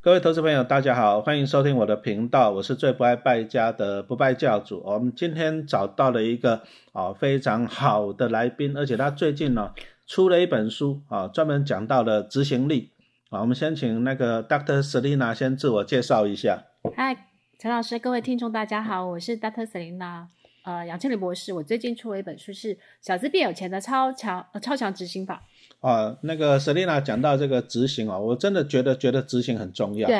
各位投资朋友，大家好，欢迎收听我的频道，我是最不爱败家的不败教主。我们今天找到了一个啊非常好的来宾，而且他最近呢出了一本书啊，专门讲到了执行力啊。我们先请那个 Dr. Selina 先自我介绍一下。嗨，陈老师，各位听众大家好，我是 Dr. Selina，呃，杨千林博士。我最近出了一本书，是《小资变有钱的超强呃超强执行法》。啊，那个 Selina 讲到这个执行啊，我真的觉得觉得执行很重要。对，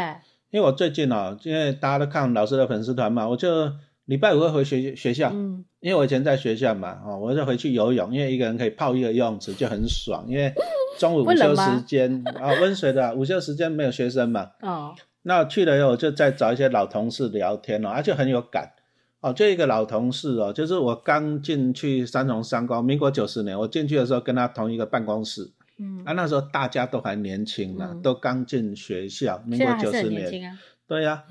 因为我最近啊，因为大家都看老师的粉丝团嘛，我就礼拜五会回学学校，嗯，因为我以前在学校嘛，哦，我就回去游泳，因为一个人可以泡一个游泳池就很爽，因为 中午午休时间啊，温水的午休时间没有学生嘛，哦，那去了以后就再找一些老同事聊天哦，而且很有感哦，就一个老同事哦，就是我刚进去三重商工，民国九十年我进去的时候跟他同一个办公室。嗯啊，那时候大家都还年轻呢，嗯都刚进学校，民现国九十年年，轻啊。对呀、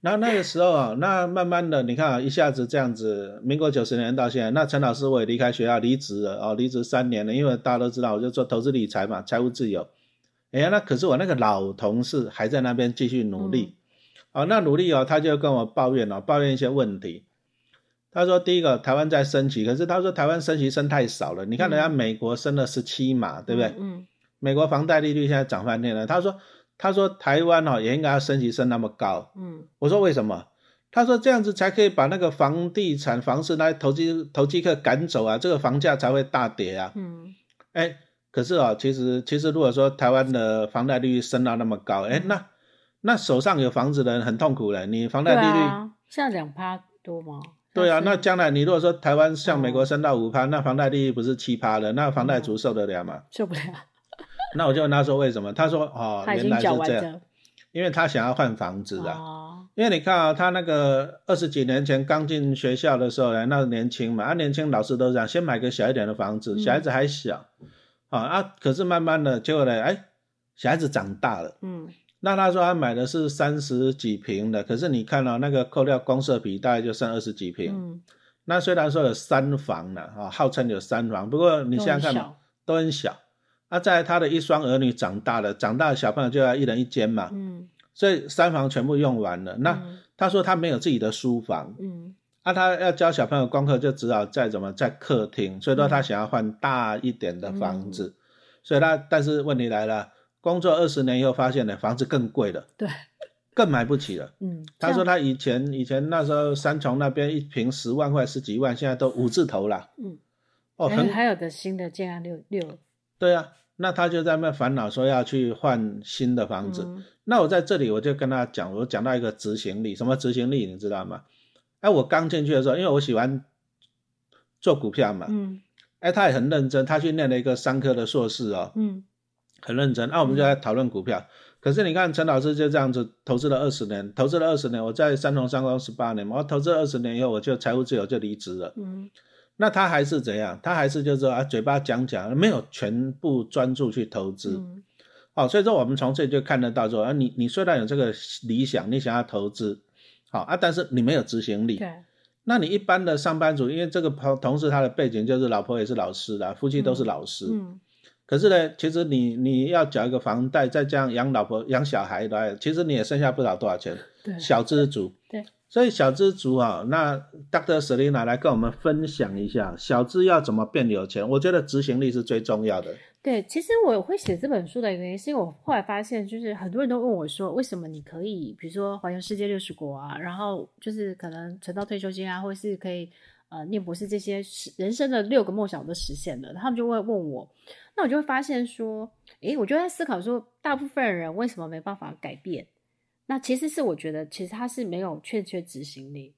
然后那个时候啊，那慢慢的，你看啊，一下子这样子，民国九十年到现在，那陈老师我也离开学校离职了哦，离职三年了，因为大家都知道，我就做投资理财嘛，财务自由。哎呀，那可是我那个老同事还在那边继续努力，哦，那努力哦，他就跟我抱怨哦，抱怨一些问题。他说：“第一个，台湾在升级，可是他说台湾升级升太少了。你看人家美国升了十七码，对不对？嗯美国房贷利率现在涨翻天了。他说，他说台湾哦也应该要升级升那么高。嗯我说为什么？他说这样子才可以把那个房地产房市那投机投机客赶走啊，这个房价才会大跌啊。嗯哎，可是啊、其实其实如果说台湾的房贷利率升到那么高，哎，那那手上有房子的人很痛苦了。你房贷利率，啊，现在两趴多吗？对啊，那将来你如果说台湾像美国哦升到五趴，那房贷利率不是七趴了，那房贷族受得了吗？受不了，那我就问他说为什么？他说哦，原来是这样，因为他想要换房子啊。哦，因为你看啊，他那个二十几年前刚进学校的时候呢，那年轻嘛，啊年轻老师都这样，先买个小一点的房子，嗯小孩子还小，啊啊，可是慢慢的，结果呢，哎，小孩子长大了，嗯那他说他买的是三十几平的，可是你看到、那个扣掉公设比，大概就剩二十几平。嗯，那虽然说有三房了，啊，号称有三房，不过你都想想看嘛，很小。都很小。啊，在他的一双儿女长大了，长大的小朋友就要一人一间嘛，嗯。所以三房全部用完了。那嗯。他说他没有自己的书房，嗯。啊，他要教小朋友功课，就只好在怎么在客厅，所以说他嗯。想要换大一点的房子，所以他但是问题来了，工作二十年以后发现呢，房子更贵了，对，更买不起了。嗯，他说他以前以前那时候三重那边一平十万块十几万，现在都五字头了。嗯，哦，还很还有的新的建安六六。对啊，那他就在那烦恼说要去换新的房子。嗯。那我在这里我就跟他讲，我讲到一个执行力，什么执行力你知道吗？哎，我刚进去的时候，因为我喜欢做股票嘛，嗯。哎，他也很认真，他去念了一个商科的硕士哦，嗯很认真。那、我们就在讨论股票。可是你看陈老师就这样子投资了二十年，投资了二十年，我在三重商工十八年嘛，我投资了二十年以后，我就财务自由就离职了。嗯那他还是怎样？他还是就是说啊，嘴巴讲讲，没有全部专注去投资。嗯好、所以说我们从这里就看得到说啊，你你虽然有这个理想，你想要投资，好啊，但是你没有执行力。对，那你一般的上班族，因为这个同同事他的背景就是老婆也是老师啦，夫妻都是老师，嗯可是呢，其实你你要缴一个房贷，再加上养老婆、养小孩来，其实你也剩下不了多少钱。对小资族，对，所以小资族啊，那 Dr. Selina 来跟我们分享一下，小资要怎么变有钱？我觉得执行力是最重要的。对，其实我会写这本书的原因，是因为我后来发现，就是很多人都问我说，为什么你可以，比如说环游世界六十国啊，然后就是可能存到退休金啊，或是可以呃念博士这些人生的六个梦想我都实现了，他们就会问我，那我就会发现说，诶，我就在思考说，大部分人为什么没办法改变？那其实是我觉得，其实他是没有欠缺执行力。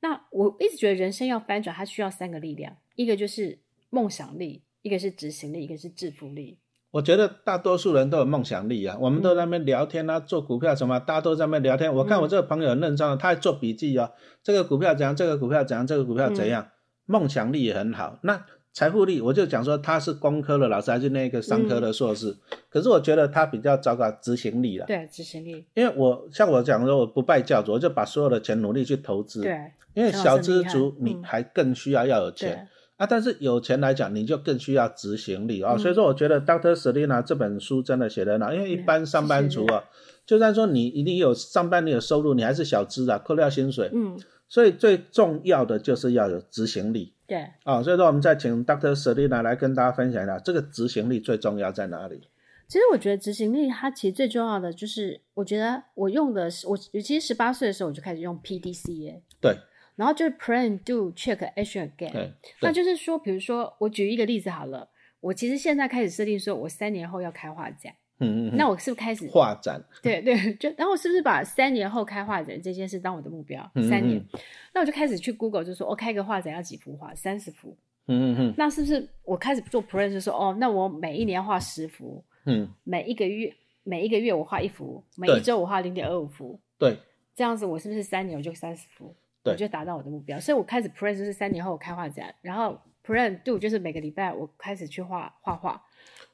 那我一直觉得人生要翻转，它需要三个力量，一个就是梦想力，一个是执行力，一个是致富力。我觉得大多数人都有梦想力啊，我们都在那边聊天啊，做股票什么，大家都在那边聊天。我看我这个朋友很认真哦，他还做笔记哦，这个股票怎样，这个股票怎样，这个股票怎样，梦想力也很好。那财富力，我就讲说他是工科的老师还是那个商科的硕士，可是我觉得他比较糟糕执行力了。对，执行力，因为我像我讲说，我不拜教主，我就把所有的钱努力去投资。，对因为小资族你还更需要要有钱。啊，但是有钱来讲，你就更需要执行力啊、嗯。所以说，我觉得 Doctor Selina 这本书真的写得很好，因为一般上班族啊，就算说你一定有上班你有收入，你还是小资啊，扣掉薪水，嗯，所以最重要的就是要有执行力对。啊、所以说，我们再请 Doctor Selina 来跟大家分享一下，这个执行力最重要在哪里？其实我觉得执行力，它其实最重要的就是，我觉得我用的是我，其实十八岁的时候我就开始用 PDCA，对然后就是 Plan、Do、Check、Action、Again。那，就是说，比如说我举一个例子好了，我其实现在开始设定说，我三年后要开画展，嗯嗯嗯，那我是不是开始画展，对对，就然后我是不是把三年后开画展这件事当我的目标？嗯三年嗯，那我就开始去 Google，就说我、哦、开个画展要几幅画？三十幅。嗯嗯那是不是我开始做 plan 就说哦，那我每一年画十幅，嗯嗯，每一个月每一个月我画一幅，每一周我画零点二五幅，对这样子我是不是三年我就三十幅？对我就达到我的目标。所以我开始 plan 就是三年后我开画展，然后 plan do 就是每个礼拜我开始去画画画，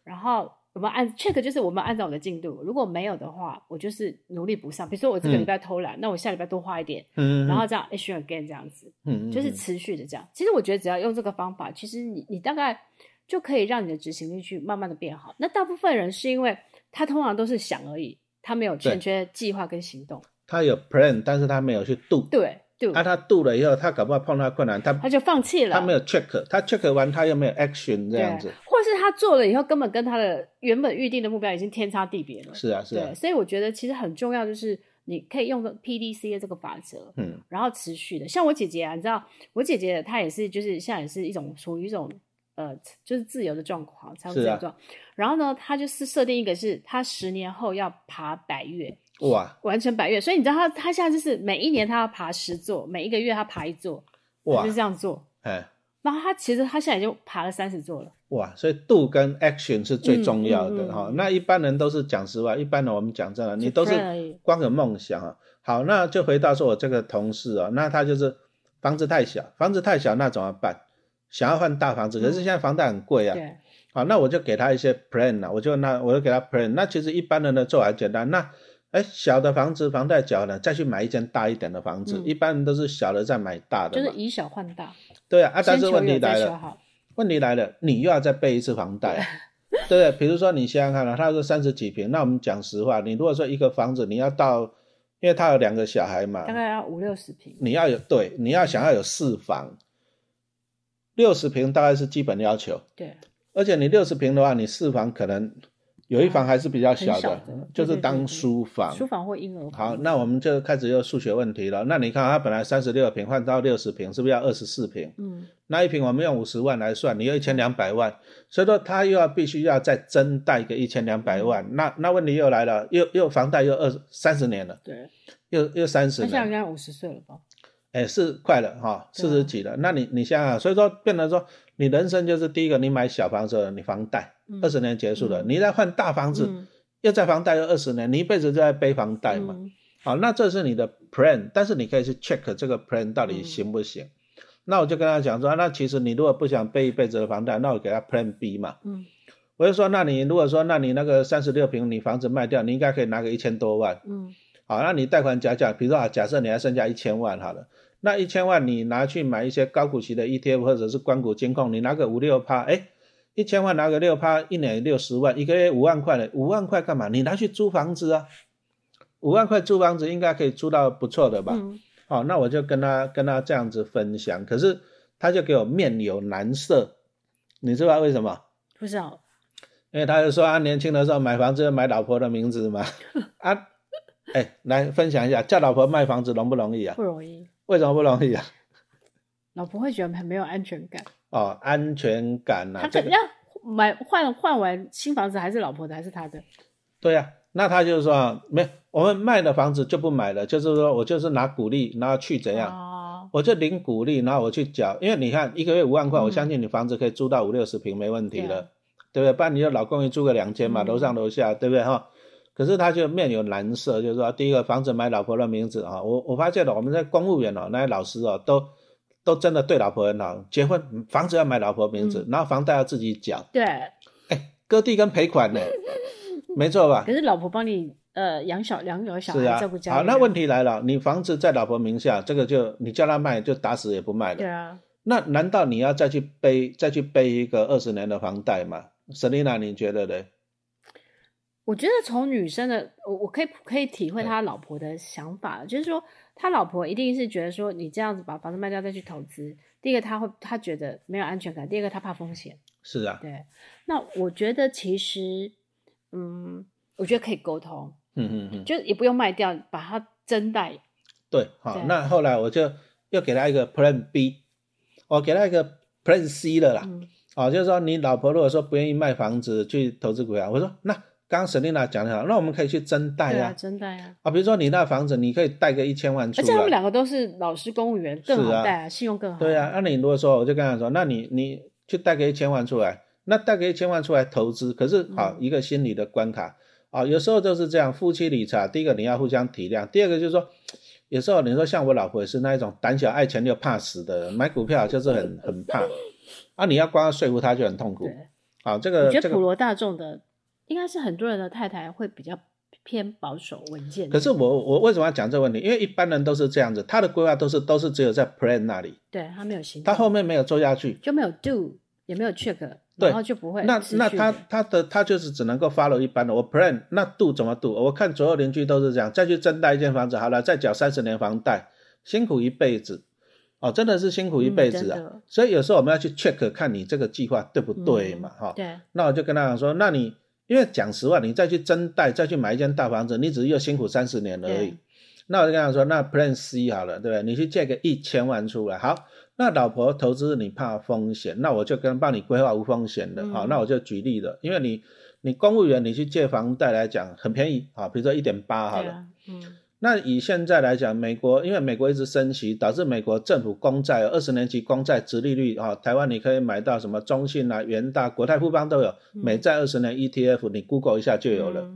然后我们按 check 就是我们按照我的进度，如果没有的话，我就是努力补上。比如说我这个礼拜偷懒，那我下礼拜多画一点，嗯，嗯然后这样 again 这样子。嗯嗯就是嗯持续的这样。其实我觉得只要用这个方法，其实你你大概就可以让你的执行力去慢慢的变好。那大部分人是因为他通常都是想而已，他没有欠缺计划跟行动。他有 plan，但是他没有去 do，对对，啊，他 do 了以后，他搞不好碰到困难，他他就放弃了。他没有 check，他 check 完他又没有 action 这样子，或是他做了以后，根本跟他的原本预定的目标已经天差地别了。是啊是啊对，，所以我觉得其实很重要，就是你可以用个 PDC 的这个法则，嗯然后持续的。像我姐姐啊，你知道，我姐姐她也是，就是现在也是一种属于一种呃，就是自由的状况，财务自由状况。然后呢，她就是设定一个是，她十年后要爬百越，哇完成百月。所以你知道他他现在就是每一年他要爬十座，每一个月他爬一座，哇就是这样做。哎然后他其实他现在已经爬了三十座了。哇，所以 do 跟 action 是最重要的嗯嗯嗯哈、那一般人都是讲实话，一般人我们讲真的，你都是光有梦想啊。好，那就回到说我这个同事啊，那他就是房子太小，房子太小那怎么办？想要换大房子，可是现在房贷很贵啊。对，好，那我就给他一些 plan 啊，我就那我就给他 plan。那其实一般人的做法很简单，那哎小的房子房贷缴了，再去买一间大一点的房子。嗯一般人都是小的再买大的。就是以小换大。对啊，啊，但是问题来了。问题来了，你又要再背一次房贷啊，对不对？比如说你想想看啊，他说三十几平，那我们讲实话，你如果说一个房子你要到，因为他有两个小孩嘛大，概要五六十平。你要有对，你要想要有四房，六十平大概是基本要求。对，而且你六十平的话，你四房可能有一房还是比较小的，就是当书房。书房或婴儿房。好，那我们就开始有数学问题了。那你看，它本来三十六平换到六十平，是不是要二十四平？嗯，那一平我们用五十万来算，你有一千两百万，所以说他又要必须要再增贷个一千两百万。嗯那那问题又来了，又又房贷又二三十年了，对。又又三十他现在应，该五十岁了吧？哎，是快了哈，四十几了。那你你想想，所以说变成说，你人生就是第一个，你买小房子，你房贷嗯二十年结束了，嗯你再换大房子，嗯又在房贷又二十年，你一辈子就在背房贷嘛。嗯好，那这是你的 plan，但是你可以去 check 这个 plan 到底嗯行不行。那我就跟他讲说，那其实你如果不想背一辈子的房贷，那我给他 plan B 嘛。嗯我就说，那你如果说，那你那个三十六平，你房子卖掉，你应该可以拿个一千多万。嗯好，那你贷款假假，比如说啊，假设你还剩下一千万好了，那一千万你拿去买一些高股息的 ETF 或者是关股监控，你拿个五六趴，哎，一千万拿个六趴，一年六十万，一个月五万块了，五万块干嘛？你拿去租房子啊，五万块租房子应该可以租到不错的吧？嗯好，那我就跟他跟他这样子分享，可是他就给我面有难色，你知道为什么？不知道。因为他就说他年轻的时候买房子要买老婆的名字嘛，啊，哎，来分享一下，叫老婆卖房子容不容易啊不？容易，为什么不容易啊？老婆会觉得很没有安全感。哦，安全感呐、他啊，这个肯定要买换换完新房子，还是老婆的，还是他的？对呀、那他就是说啊没，我们卖的房子就不买了，就是说我就是拿股利，然后去怎样，哦，我就领股利，然后我去缴，因为你看一个月五万块，嗯我相信你房子可以租到五六十平没问题对啊了，对不对？不然你就老公寓租个两间嘛，嗯楼上楼下，对不对哈？可是他就面有难色，就是说第一个房子买老婆的名字啊，我我发现了我们在公务员哦，那些老师哦都都真的对老婆很好，结婚房子要买老婆名字，嗯然后房贷要自己缴，对。割地跟赔款呢，没错吧可？是老婆帮你呃养小养有小孩，是啊照顾，家里好，那问题来了，你房子在老婆名下，这个就你叫他卖，就打死也不卖了。对啊，那难道你要再去背再去背一个二十年的房贷吗？Selina，你觉得呢？我觉得从女生的，我我可以可以体会他老婆的想法，就是说他老婆一定是觉得说你这样子把房子卖掉再去投资，第一个他会他觉得没有安全感，第二个他怕风险。是啊，对。那我觉得其实，嗯，我觉得可以沟通，嗯嗯嗯，就也不用卖掉，把它增贷。对，好，那后来我就又给他一个 Plan B，我给他一个 Plan C 了啦，哦，就是说你老婆如果说不愿意卖房子去投资股票，我说那。刚刚沈丽娜讲的好，那我们可以去增贷呀，增贷啊。啊，比如说你那房子，你可以贷个一千万出来。而且他们两个都是老师、公务员，更好贷啊，信用更好。对啊，那你如果说，我就跟他说，那你你去贷个一千万出来，那贷个一千万出来投资，可是好一个心理的关卡啊，有时候就是这样，夫妻理财，第一个你要互相体谅，第二个就是说，有时候你说像我老婆也是那一种胆小爱钱又怕死的人，买股票就是很很怕啊，你要光要说服她就很痛苦。好，这个我觉得普罗大众的。应该是很多人的太太会比较偏保守稳健。可是我我为什么要讲这个问题？因为一般人都是这样子，他的规划都是都是只有在 plan 那里，对他没有行，他后面没有做下去，就没有 do 也没有 check，然后就不会。那那他他的他就是只能够 follow 一般的。我 plan 那 do 怎么 do？我看左右邻居都是这样，再去增贷一间房子，好了，再缴三十年房贷，辛苦一辈子哦，真的是辛苦一辈子啊。所以有时候我们要去 check 看你这个计划对不对嘛？哈，对。那我就跟他讲说，那你。因为讲实话，你再去增贷，再去买一间大房子，你只是又辛苦三十年而已。那我就跟他说，那 Plan C 好了，对不对？你去借个一千万出来。好，那老婆投资你怕风险，那我就跟帮你规划无风险的。好，那我就举例了，因为你你公务员你去借房贷来讲很便宜啊，比如说一点八好了。嗯。那以现在来讲，美国因为美国一直升息，导致美国政府公债二十年期公债直利率啊，台湾你可以买到什么中信啊、元大、国泰富邦都有美债二十年 ETF，你 Google 一下就有了。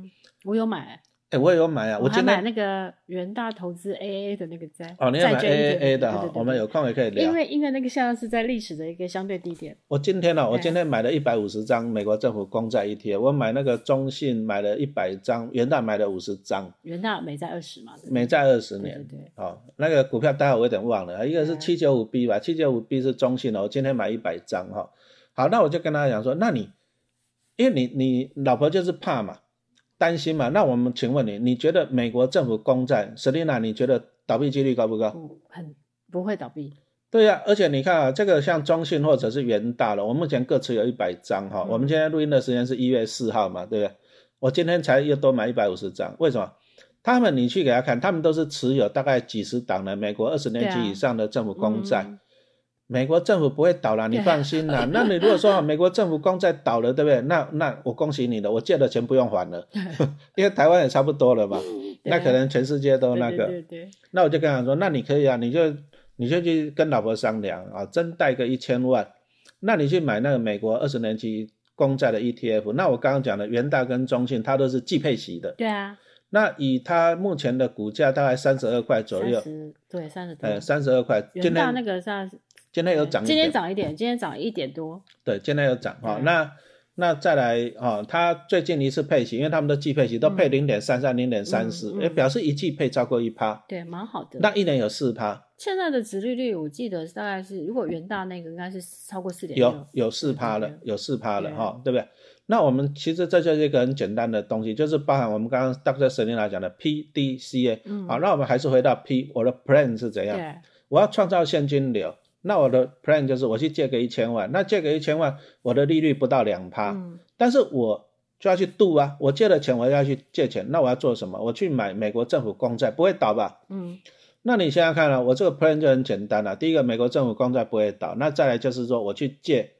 我有买。哎，我也有买啊，我今天买那个元大投资 AA 的那个债，哦，你要买 AAA 的哈，我们有空也可以聊。因为因为那个现在是在历史的一个相对低点。我今天呢，我今天买了一百五十张美国政府公债 ETF，我买那个中信买了一百张，元大买了五十张。元大美债二十嘛？美债二十年，对对。哦，那个股票待会我有点忘了，一个是七九五 B 吧，七九五 B 是中信的，我今天买一百张哈。好，那我就跟他讲说，那你，因为你你老婆就是怕嘛。担心嘛？那我们请问你，你觉得美国政府公债，Selina，你觉得倒闭几率高不高？很不会倒闭。对呀，而且你看啊，这个像中信或者是元大了，我目前各持有一百张哈。我们现在录音的时间是一月四号嘛，对不对？我今天才又多买一百五十张，为什么？他们你去给他看，他们都是持有大概几十档的美国二十年期以上的政府公债。美国政府不会倒了，你放心啦。那你如果说美国政府公债倒了，对不对？那那我恭喜你了，我借的钱不用还了，因为台湾也差不多了嘛。那可能全世界都那个。对对。那我就跟他说，那你可以啊，你就你就去跟老婆商量啊，真贷个一千万，那你去买那个美国二十年期公债的 ETF。那我刚刚讲的元大跟中信，它都是季配息的。对啊。那以它目前的股价大概三十二块左右。对，三十。呃，三十二块。元大那个是。今天有涨，今天涨一点，今天涨一点多。对，今天有涨哈。那那再来啊，它最近一次配息，因为他们的季配息都配零点三三、零点三四，也表示一季配超过一趴。对，蛮好的。那一年有四趴。现在的殖利率，我记得大概是，如果元大那个应该是超过四点有有四趴了，有四趴了哈，对不对？那我们其实这就是一个很简单的东西，就是包含我们刚刚 Dr. Selina 讲的 P D C A。嗯。好，那我们还是回到 P，我的 Plan 是怎样？我要创造现金流。那我的 plan 就是我去借个一千万，那借个一千万，我的利率不到两趴，但是我就要去度啊，我借了钱我要去借钱，那我要做什么？我去买美国政府公债，不会倒吧？嗯，那你现在看了，我这个 plan 就很简单了。第一个，美国政府公债不会倒，那再来就是说我去借。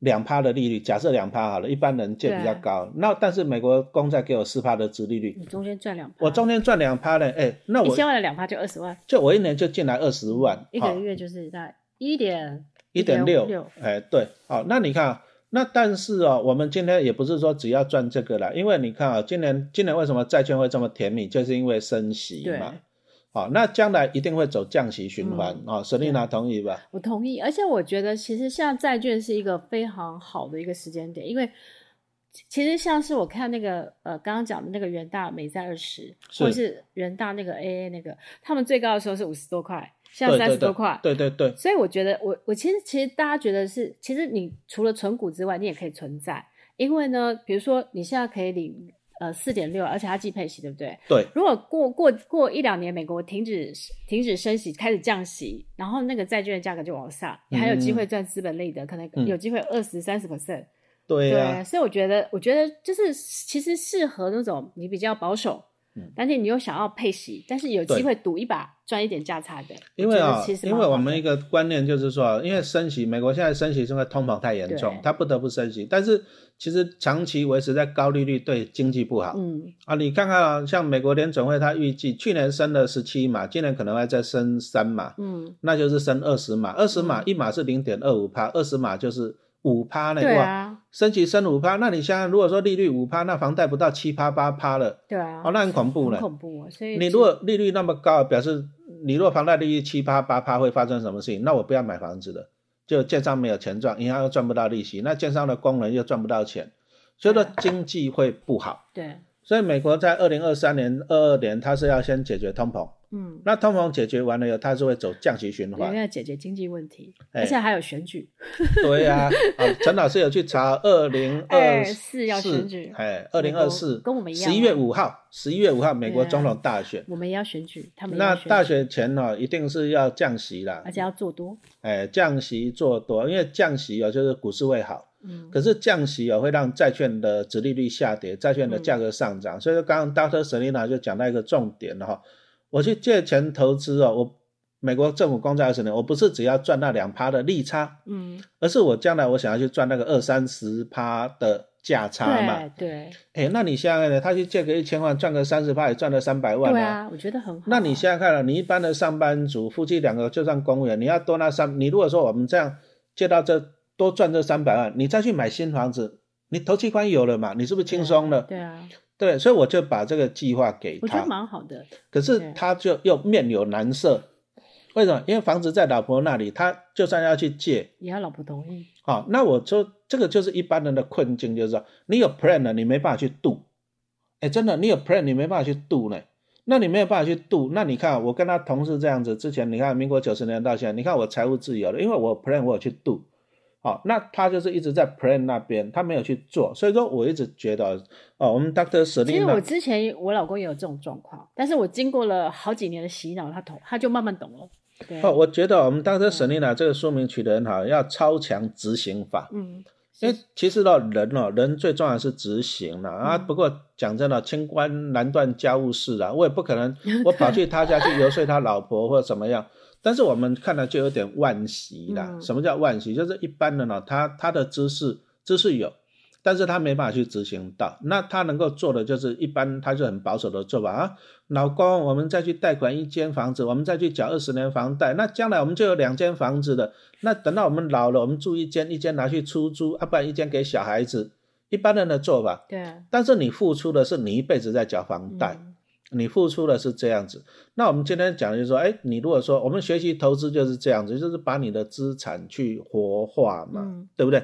两趴的利率，假设两趴好了，一般人借比较高。那但是美国公债给我四趴的值利率，你中间赚两，我中间赚两趴呢？哎，那我一千万的两趴就二十万，就我一年就进来二十万，一个月就是在一点一点六，哎，对，好，那你看，那但是哦，我们今天也不是说只要赚这个了，因为你看啊，今年今年为什么债券会这么甜蜜，就是因为升息嘛。好，那将来一定会走降息循环啊，沈丽娜同意吧？我同意，而且我觉得其实现在债券是一个非常好的一个时间点，因为其实像是我看那个呃刚刚讲的那个元大美债二十，或者是元大那个 AA 那个，他们最高的时候是五十多块，现在三十多块。对对对，所以我觉得，我我其实其实大家觉得是，其实你除了存股之外，你也可以存债，因为呢，比如说你现在可以领呃四点六，而且它既配息，对不对？对，如果过过过一两年，美国停止停止升息，开始降息，然后那个债券的价格就往上，你还有机会赚资本利得，可能嗯有机会二十三十 percent。对啊、对，所以我觉得，我觉得就是其实适合那种你比较保守，嗯但是你又想要配息，但是有机会赌一把赚一点价差的。因为啊因为我们一个观念就是说，因为升息，美国现在升息是因为通膨太严重对，它不得不升息。但是其实长期维持在高利率对经济不好、嗯啊。你看看啊，像美国联准会，它预计去年升了十七码，今年可能会再升三码，嗯，那就是升二十码。二十码、一码是零点二五帕，二十码就是五趴呢。哇，对啊，升息升五趴，那你想想，如果说利率五趴，那房贷不到七趴八趴了，对啊，哦，那很恐怖很了。恐怖哦。所以你如果利率那么高，表示你如果房贷利率七趴八趴会发生什么事情？那我不要买房子了，就建商没有钱赚，银行又赚不到利息，那建商的工人又赚不到钱，所以说经济会不好。对，所以美国在二零二三年、二二年，它是要先解决通膨，嗯，那通膨解决完了以后，它是会走降息循因环。为要解决经济问题，哎。而且还有选举，对呀、啊，陈老师有去查二零二24要选举哎，二零二四跟我们一样啊。十一月五号，十一月五号美国总统大选。我们也要选举，他们那大选前呢、一定是要降息啦，而且要做多，哎，降息做多，因为降息哦，就是股市会好，嗯，可是降息哦会让债券的殖利率下跌，债券的价格上涨，所以说刚刚 Dr. Selina 就讲到一个重点了哈、我去借钱投资哦，我美国政府公债二十年，我不是只要赚那两趴的利差，嗯，而是我将来我想要去赚那个二三十趴的价差嘛。对对哎，那你想想看，他去借个一千万，赚个三十趴，也赚了三百万对啊，我觉得很好啊。那你想想看了，你一般的上班族，夫妻两个就算公务员，你要多那三，你如果说我们这样借到这多赚这三百万，你再去买新房子，你投期款有了嘛，你是不是轻松了？对啊，对，所以我就把这个计划给他我觉得他，蛮好的，可是他就又面有难色，为什么？因为房子在老婆那里，他就算要去借，也要老婆同意。好、那我说这个就是一般人的困境，就是说你有 plan 了，你没办法去度，哎，真的，你有 plan，你没办法去度呢。那你没有办法去度，那你看我跟他同事这样子，之前你看民国九十年到现在，你看我财务自由了，因为我有 plan 我有去度，好、那他就是一直在 plan 那边，他没有去做，所以说我一直觉得，哦，我们 Doctor 其实我之前我老公也有这种状况，但是我经过了好几年的洗脑，他懂，他就慢慢懂了。对，哦，我觉得我们 Doctor Selina 这个书名取得很好，要超强执行法。嗯，因为其实呢，人哦，人最重要的是执行了啊。嗯不过讲真的，清官难断家务事啊，我也不可能 我跑去他家去游说他老婆或者怎么样。但是我们看了就有点惋惜啦。嗯什么叫惋惜？就是一般人哦，他他的知识知识有，但是他没办法去执行到。那他能够做的就是一般，他就很保守的做法啊。老公，我们再去贷款一间房子，我们再去缴二十年房贷，那将来我们就有两间房子的。那等到我们老了，我们住一间，一间拿去出租，啊，不然一间给小孩子。一般人的做法，对啊，但是你付出的是你一辈子在缴房贷，嗯你付出的是这样子。那我们今天讲的就是说，哎，你如果说我们学习投资就是这样子，就是把你的资产去活化嘛，嗯对不对？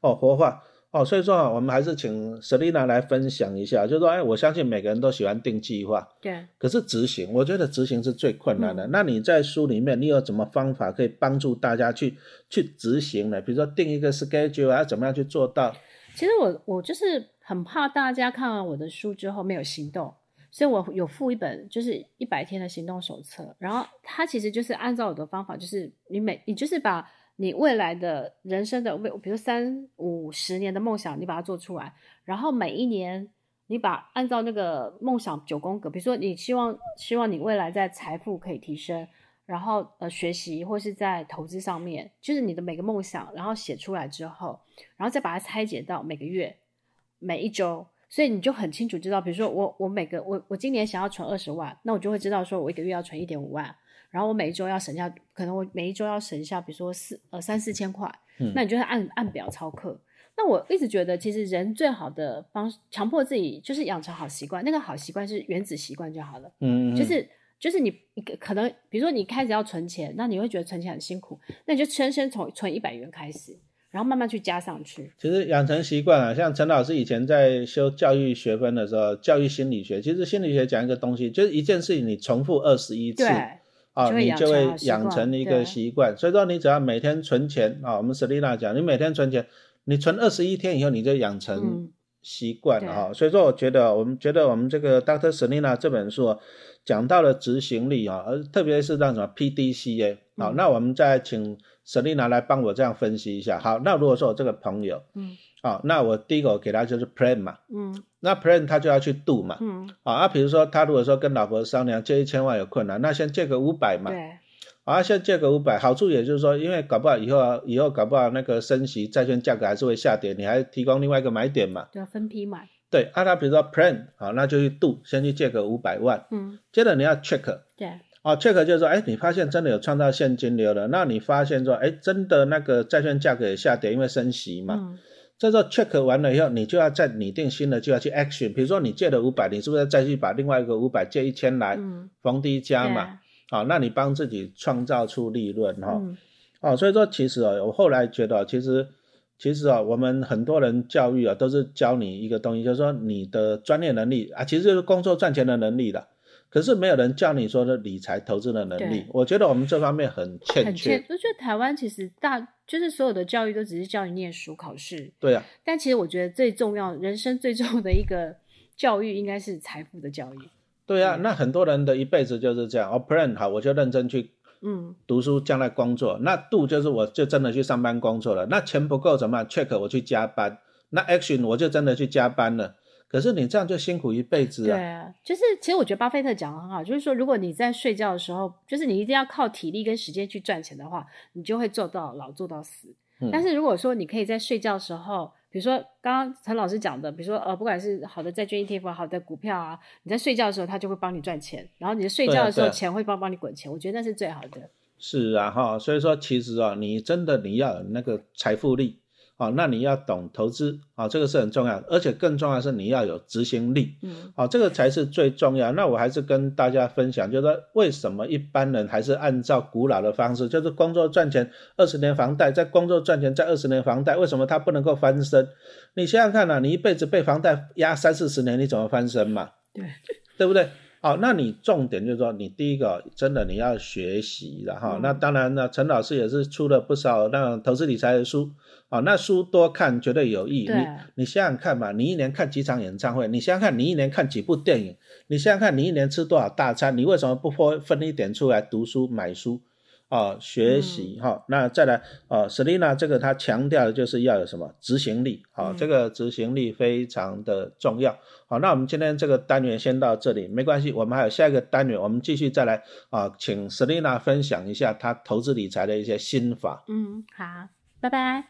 哦，活化。哦，所以说啊，我们还是请 Selina 来分享一下，就是说，哎，我相信每个人都喜欢定计划，对，可是执行，我觉得执行是最困难的。嗯那你在书里面，你有什么方法可以帮助大家去去执行呢？比如说定一个 schedule 啊，怎么样去做到？其实我我就是很怕大家看完我的书之后没有行动，所以我有附一本就是一百天的行动手册，然后它其实就是按照我的方法，就是你每你就是把你未来的人生的未，比如三五十年的梦想，你把它做出来，然后每一年你把按照那个梦想九宫格，比如说你希望希望你未来在财富可以提升。然后呃，学习或是在投资上面，就是你的每个梦想，然后写出来之后，然后再把它拆解到每个月、每一周，所以你就很清楚知道，比如说我我每个我我今年想要存二十万，那我就会知道说我一个月要存一点五万，然后我每一周要省下，可能我每一周要省下，比如说四呃三四千块，嗯那你就会按按表操课。那我一直觉得，其实人最好的方式强迫自己就是养成好习惯，那个好习惯是原子习惯就好了。嗯，就是就是你你可能比如说你开始要存钱，那你会觉得存钱很辛苦，那你就先先从存一百元开始，然后慢慢去加上去。其实养成习惯啊，像陈老师以前在修教育学分的时候，教育心理学，其实心理学讲一个东西，就是一件事情你重复二十一次，啊，你就会养成一个对习惯。所以说，你只要每天存钱啊，我们 Selina 讲，你每天存钱，你存二十一天以后，你就养成嗯习惯了哈。所以说，我觉得我们觉得我们这个 Dr. Selina 这本书啊讲到了执行力啊，而特别是那什么 PDCA 好，嗯那我们再请 Selina 来帮我这样分析一下。好，那如果说我这个朋友嗯。啊，那我第一个我给他就是 Plan 嘛，嗯。那 Plan 他就要去 Do 嘛。嗯，啊，啊，比如说他如果说跟老婆商量借一千万有困难，那先借个五百嘛，对，啊，先借个五百，好处也就是说，因为搞不好以后啊以后搞不好那个升息，债券价格还是会下跌，你还提供另外一个买点嘛，对，分批买，对，啊，他比如说 Plan 好，那就去 Do，先去借个五百万，嗯，接着你要 Check，对，啊，Check 就是说，哎，你发现真的有创造现金流了，那你发现说，哎，真的那个债券价格也下跌，因为升息嘛，嗯这时候 check 完了以后，你就要再拟定新的就要去 action。比如说你借了五百，你是不是再去把另外一个五百借一千来嗯，逢低加对嘛？好，那你帮自己创造出利润哈。嗯哦，所以说其实啊，我后来觉得，其实其实啊，我们很多人教育啊，都是教你一个东西，就是说你的专业能力啊，其实就是工作赚钱的能力的。可是没有人教你说的理财投资的能力，我觉得我们这方面很欠很缺。欠，我觉得台湾其实大就是所有的教育都只是教你念书考试，对啊，但其实我觉得最重要，人生最重要的一个教育应该是财富的教育。对啊，嗯那很多人的一辈子就是这样。哦，plan 好，我就认真去嗯，读书，将来工作。那 do 就是我就真的去上班工作了。那钱不够怎么办？check 我去加班。那 action 我就真的去加班了。可是你这样就辛苦一辈子啊。对啊，就是其实我觉得巴菲特讲的很好，就是说如果你在睡觉的时候，就是你一定要靠体力跟时间去赚钱的话，你就会做到老做到死。嗯但是如果说你可以在睡觉的时候，比如说刚刚陈老师讲的，比如说呃，不管是好的债券 ETF 啊好的股票啊，你在睡觉的时候，它就会帮你赚钱，然后你在睡觉的时候，钱会帮帮你滚钱，我觉得那是最好的。是啊，哈，所以说其实啊，你真的你要有那个财富力啊，那你要懂投资啊，这个是很重要的，而且更重要的是你要有执行力。嗯好，这个才是最重要。那我还是跟大家分享，就是说为什么一般人还是按照古老的方式，就是工作赚钱，二十年房贷，在工作赚钱，在二十年房贷，为什么他不能够翻身？你想想看呐、你一辈子被房贷压三四十年，你怎么翻身嘛？对，对不对？好，那你重点就是说，你第一个真的你要学习了哈。嗯那当然呢，陈老师也是出了不少那种投资理财的书啊。那书多看绝对有益。对你你想想看嘛，你一年看几场演唱会？你想想看，你一年看几部电影？你想想看，你一年吃多少大餐？你为什么不分分一点出来读书买书？啊，学习哈、那再来啊，Selina 这个她强调的就是要有什么执行力啊，嗯这个执行力非常的重要。好，那我们今天这个单元先到这里，没关系，我们还有下一个单元，我们继续再来啊，请 Selina 分享一下她投资理财的一些心法。嗯，好，拜拜。